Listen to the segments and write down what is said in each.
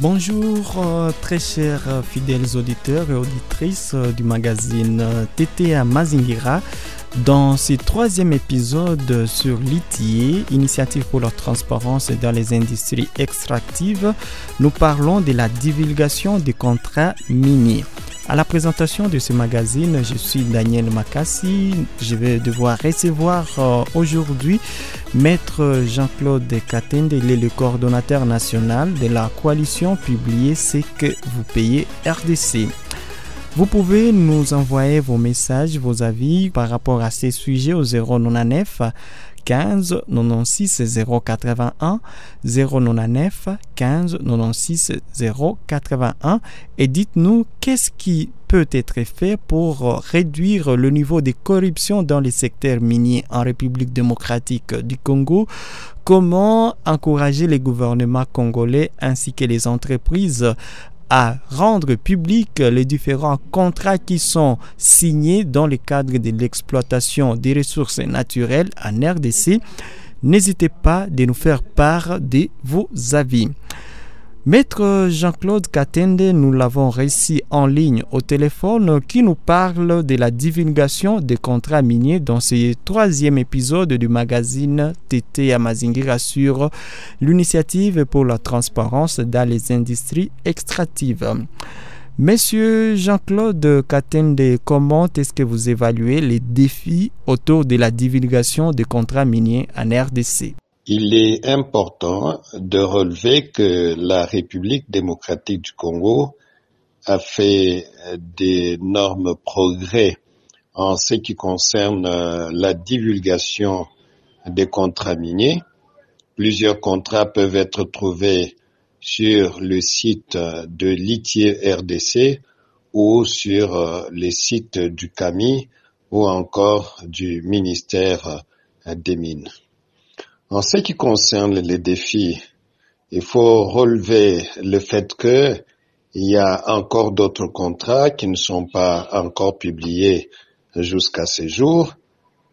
Bonjour euh, très chers euh, fidèles auditeurs et auditrices euh, du magazine TTA Mazingira. Dans ce troisième épisode sur l'ITIE, Initiative pour la transparence dans les industries extractives, nous parlons de la divulgation des contrats miniers. À la présentation de ce magazine, je suis Daniel Makassi. Je vais devoir recevoir euh, aujourd'hui Maître Jean-Claude Katende. Il est le coordonnateur national de la coalition publiée C'est que vous payez RDC. Vous pouvez nous envoyer vos messages, vos avis par rapport à ces sujets au 099 15 96 081 099 15 96 081 et dites-nous qu'est-ce qui peut être fait pour réduire le niveau de corruption dans les secteurs miniers en République démocratique du Congo? Comment encourager les gouvernements congolais ainsi que les entreprises à rendre public les différents contrats qui sont signés dans le cadre de l'exploitation des ressources naturelles en RDC. N'hésitez pas de nous faire part de vos avis. Maître Jean-Claude Katende, nous l'avons réussi en ligne au téléphone qui nous parle de la divulgation des contrats miniers dans ce troisième épisode du magazine TT Amazingira sur l'initiative pour la transparence dans les industries extractives. Monsieur Jean-Claude Katende, comment est-ce que vous évaluez les défis autour de la divulgation des contrats miniers en RDC il est important de relever que la République démocratique du Congo a fait d'énormes progrès en ce qui concerne euh, la divulgation des contrats miniers. Plusieurs contrats peuvent être trouvés sur le site de l'ITIE RDC ou sur euh, les sites du CAMI ou encore du ministère des Mines. En ce qui concerne les défis, il faut relever le fait que il y a encore d'autres contrats qui ne sont pas encore publiés jusqu'à ce jour.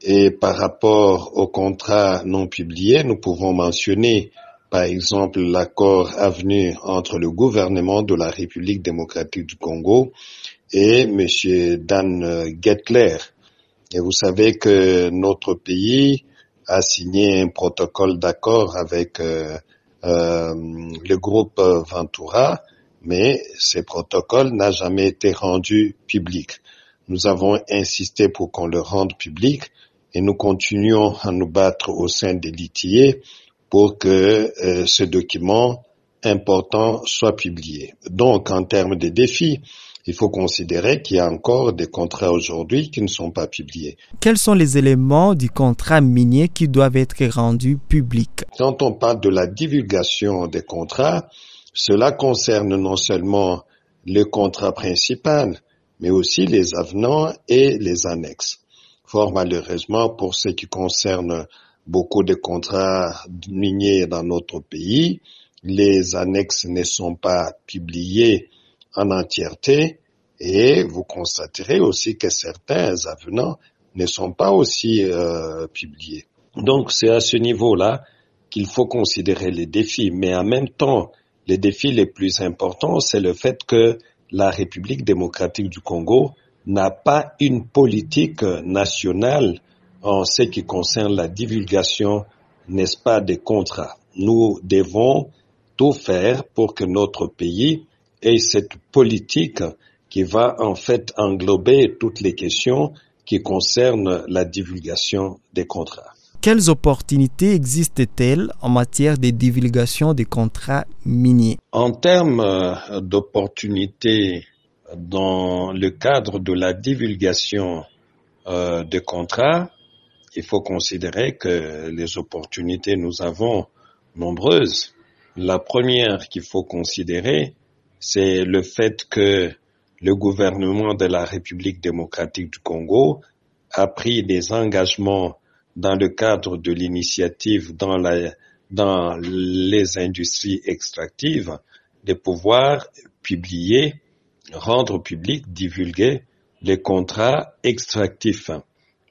Et par rapport aux contrats non publiés, nous pouvons mentionner par exemple l'accord avenu entre le gouvernement de la République démocratique du Congo et M. Dan Gettler. Et vous savez que notre pays a signé un protocole d'accord avec euh, euh, le groupe Ventura, mais ce protocole n'a jamais été rendu public. Nous avons insisté pour qu'on le rende public et nous continuons à nous battre au sein des litiers pour que euh, ce document important soit publié. Donc, en termes de défis, il faut considérer qu'il y a encore des contrats aujourd'hui qui ne sont pas publiés. Quels sont les éléments du contrat minier qui doivent être rendus publics? Quand on parle de la divulgation des contrats, cela concerne non seulement le contrat principal, mais aussi les avenants et les annexes. Fort malheureusement, pour ce qui concerne beaucoup de contrats miniers dans notre pays, les annexes ne sont pas publiées en entièreté et vous constaterez aussi que certains avenants ne sont pas aussi euh, publiés. Donc c'est à ce niveau-là qu'il faut considérer les défis, mais en même temps, les défis les plus importants, c'est le fait que la République démocratique du Congo n'a pas une politique nationale en ce qui concerne la divulgation, n'est-ce pas, des contrats. Nous devons tout faire pour que notre pays et cette politique qui va en fait englober toutes les questions qui concernent la divulgation des contrats. Quelles opportunités existent-elles en matière de divulgation des contrats miniers? En termes euh, d'opportunités dans le cadre de la divulgation euh, des contrats, il faut considérer que les opportunités, nous avons nombreuses. La première qu'il faut considérer, c'est le fait que le gouvernement de la République démocratique du Congo a pris des engagements dans le cadre de l'initiative dans, les industries extractives de pouvoir publier, rendre public, divulguer les contrats extractifs.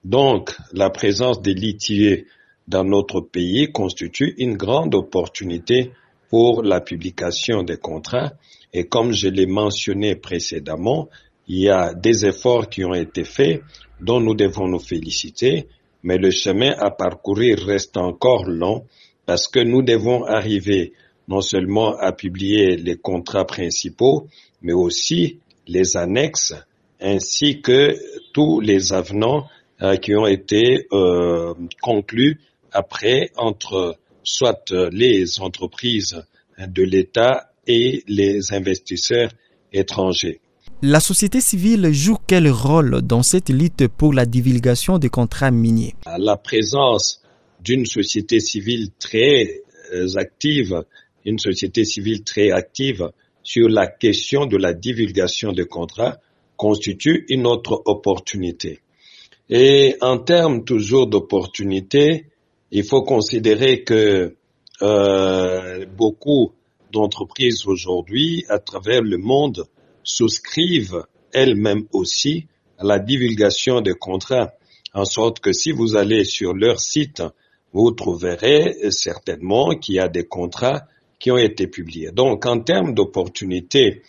Donc, la présence des litiers dans notre pays constitue une grande opportunité pour la publication des contrats. Et comme je l'ai mentionné précédemment, il y a des efforts qui ont été faits dont nous devons nous féliciter, mais le chemin à parcourir reste encore long parce que nous devons arriver non seulement à publier les contrats principaux, mais aussi les annexes ainsi que tous les avenants euh, qui ont été euh, conclus après entre soit les entreprises de l'État et les investisseurs étrangers. La société civile joue quel rôle dans cette lutte pour la divulgation des contrats miniers? La présence d'une société civile très euh, active, une société civile très active sur la question de la divulgation des contrats constitue une autre opportunité. Et en termes toujours d'opportunité, il faut considérer que euh, beaucoup d'entreprises aujourd'hui à travers le monde souscrivent elles-mêmes aussi à la divulgation des contrats, en sorte que si vous allez sur leur site, vous trouverez certainement qu'il y a des contrats qui ont été publiés. Donc, en termes d'opportunités,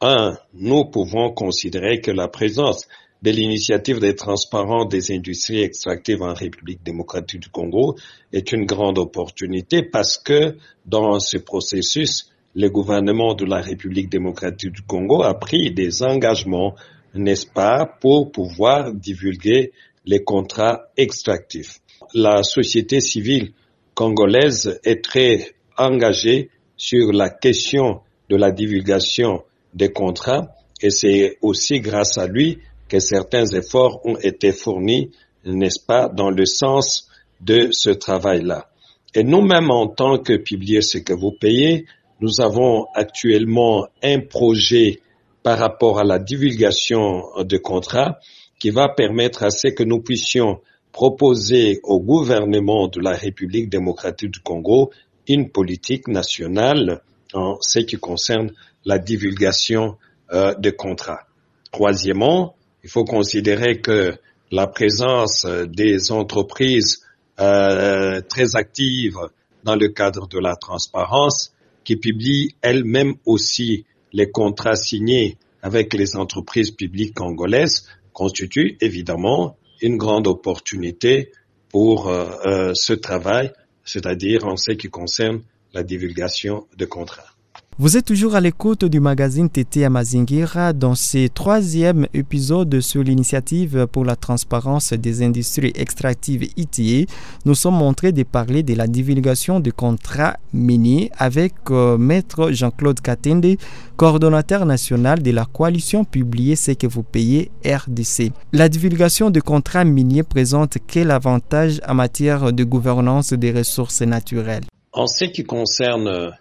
un, nous pouvons considérer que la présence de l'initiative des transparents des industries extractives en République démocratique du Congo est une grande opportunité parce que dans ce processus, le gouvernement de la République démocratique du Congo a pris des engagements, n'est-ce pas, pour pouvoir divulguer les contrats extractifs. La société civile congolaise est très engagée sur la question de la divulgation des contrats et c'est aussi grâce à lui que certains efforts ont été fournis, n'est-ce pas, dans le sens de ce travail-là. Et nous-mêmes, en tant que publier ce que vous payez, nous avons actuellement un projet par rapport à la divulgation de contrats qui va permettre à ce que nous puissions proposer au gouvernement de la République démocratique du Congo une politique nationale en ce qui concerne la divulgation euh, de contrats. Troisièmement, il faut considérer que la présence des entreprises euh, très actives dans le cadre de la transparence qui publie elle-même aussi les contrats signés avec les entreprises publiques congolaises, constitue évidemment une grande opportunité pour euh, euh, ce travail, c'est-à-dire en ce qui concerne la divulgation de contrats. Vous êtes toujours à l'écoute du magazine TT Amazingira dans ce troisième épisode sur l'initiative pour la transparence des industries extractives ITA. Nous sommes montrés de parler de la divulgation des contrats miniers avec euh, Maître Jean-Claude Katende, coordonnateur national de la coalition publiée Ce que vous payez RDC. La divulgation des contrats miniers présente quel avantage en matière de gouvernance des ressources naturelles? En ce qui concerne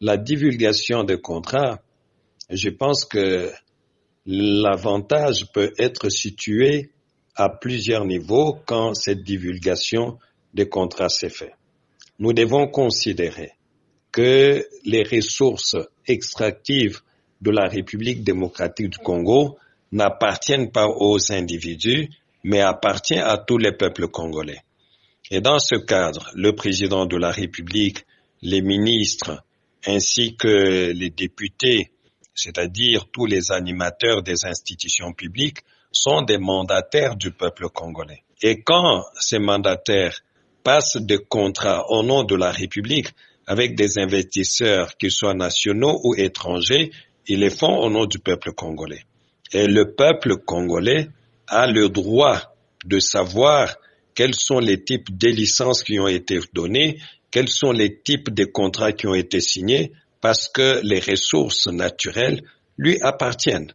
la divulgation des contrats, je pense que l'avantage peut être situé à plusieurs niveaux quand cette divulgation des contrats s'est faite. Nous devons considérer que les ressources extractives de la République démocratique du Congo n'appartiennent pas aux individus, mais appartiennent à tous les peuples congolais. Et dans ce cadre, le président de la République, les ministres, ainsi que les députés, c'est-à-dire tous les animateurs des institutions publiques, sont des mandataires du peuple congolais. Et quand ces mandataires passent des contrats au nom de la République avec des investisseurs, qu'ils soient nationaux ou étrangers, ils les font au nom du peuple congolais. Et le peuple congolais a le droit de savoir quels sont les types de licences qui ont été données quels sont les types de contrats qui ont été signés parce que les ressources naturelles lui appartiennent?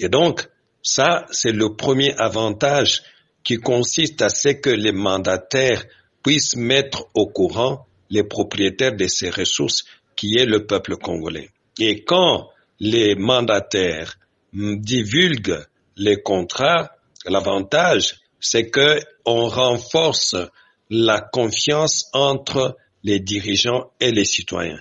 Et donc, ça, c'est le premier avantage qui consiste à ce que les mandataires puissent mettre au courant les propriétaires de ces ressources qui est le peuple congolais. Et quand les mandataires divulguent les contrats, l'avantage, c'est que on renforce la confiance entre les dirigeants et les citoyens.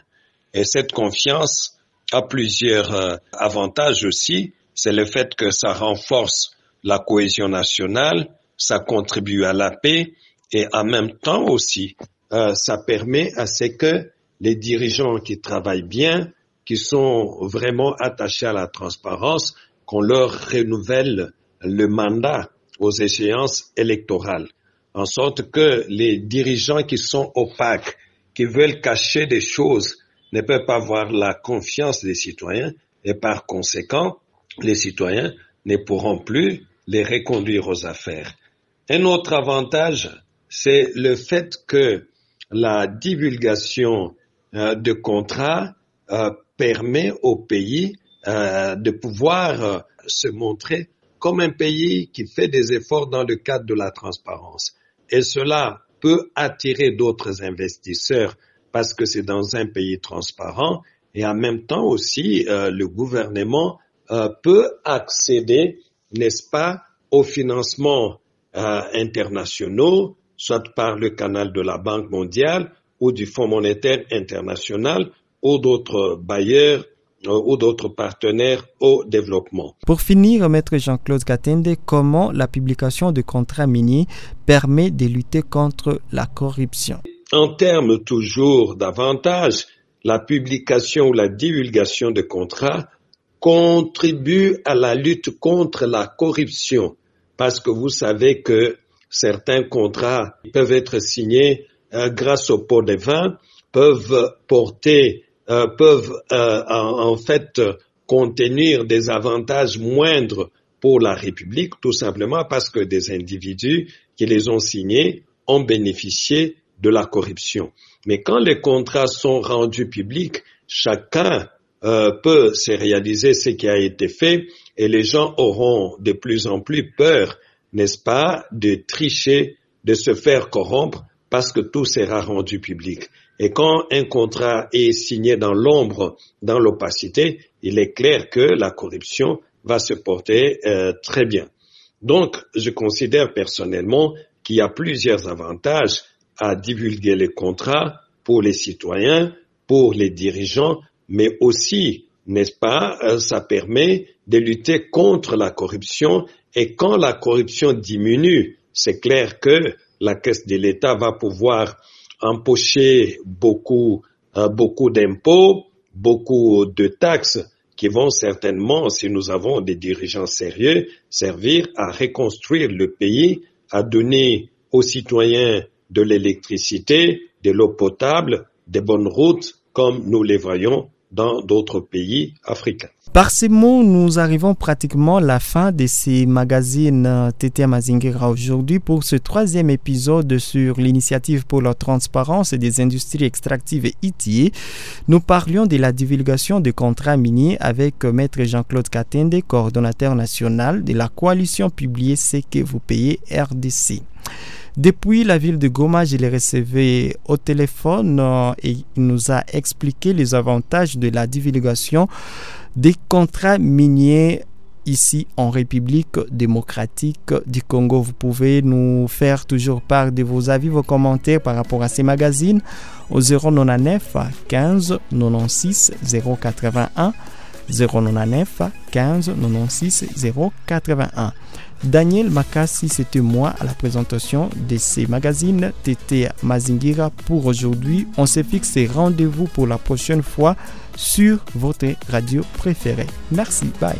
Et cette confiance a plusieurs euh, avantages aussi. C'est le fait que ça renforce la cohésion nationale, ça contribue à la paix et en même temps aussi, euh, ça permet à ce que les dirigeants qui travaillent bien, qui sont vraiment attachés à la transparence, qu'on leur renouvelle le mandat aux échéances électorales, en sorte que les dirigeants qui sont opaques, veulent cacher des choses, ne peuvent pas avoir la confiance des citoyens et par conséquent, les citoyens ne pourront plus les reconduire aux affaires. Un autre avantage, c'est le fait que la divulgation euh, de contrats euh, permet au pays euh, de pouvoir se montrer comme un pays qui fait des efforts dans le cadre de la transparence. Et cela peut attirer d'autres investisseurs parce que c'est dans un pays transparent. Et en même temps aussi le gouvernement peut accéder, n'est-ce pas, au financement internationaux, soit par le canal de la Banque mondiale ou du Fonds monétaire international ou d'autres bailleurs euh, ou d'autres partenaires au développement. Pour finir, Maître Jean-Claude Katende, comment la publication de contrats miniers permet de lutter contre la corruption? En termes toujours d'avantages, la publication ou la divulgation de contrats contribue à la lutte contre la corruption parce que vous savez que certains contrats peuvent être signés euh, grâce au pot de vin, peuvent porter, euh, peuvent euh, en, fait contenir des avantages moindres pour la République, tout simplement parce que des individus qui les ont signés ont bénéficié de la corruption. Mais quand les contrats sont rendus publics, chacun peut se réaliser ce qui a été fait et les gens auront de plus en plus peur n'est-ce pas, de tricher, de se faire corrompre parce que tout sera rendu public. Et quand un contrat est signé dans l'ombre, dans l'opacité, il est clair que la corruption va se porter euh, très bien. Donc, je considère personnellement qu'il y a plusieurs avantages à divulguer les contrats pour les citoyens, pour les dirigeants, mais aussi, n'est-ce pas, euh, ça permet de lutter contre la corruption et quand la corruption diminue, c'est clair que la caisse de l'État va pouvoir empocher beaucoup, euh, beaucoup d'impôts, beaucoup de taxes qui vont certainement, si nous avons des dirigeants sérieux, servir à reconstruire le pays, à donner aux citoyens de l'électricité, de l'eau potable, des bonnes routes, comme nous les voyons dans d'autres pays africains. Par ces mots, nous arrivons pratiquement à la fin de ces magazines TT Mazingira aujourd'hui pour ce troisième épisode sur l'initiative pour la transparence des industries extractives et ITIE. Nous parlions de la divulgation des contrats miniers avec Maître Jean-Claude Katende, coordonnateur national de la coalition publiée Ce que vous payez RDC. Depuis la ville de Goma, je l'ai recevé au téléphone euh, et il nous a expliqué les avantages de la divulgation des contrats miniers ici en République démocratique du Congo. Vous pouvez nous faire toujours part de vos avis, vos commentaires par rapport à ces magazines au 099 15 96 081 099 15 96 081. Daniel Makassi, c'était moi à la présentation de ces magazines TT Mazingira pour aujourd'hui. On se fixe rendez-vous pour la prochaine fois sur votre radio préférée. Merci, bye.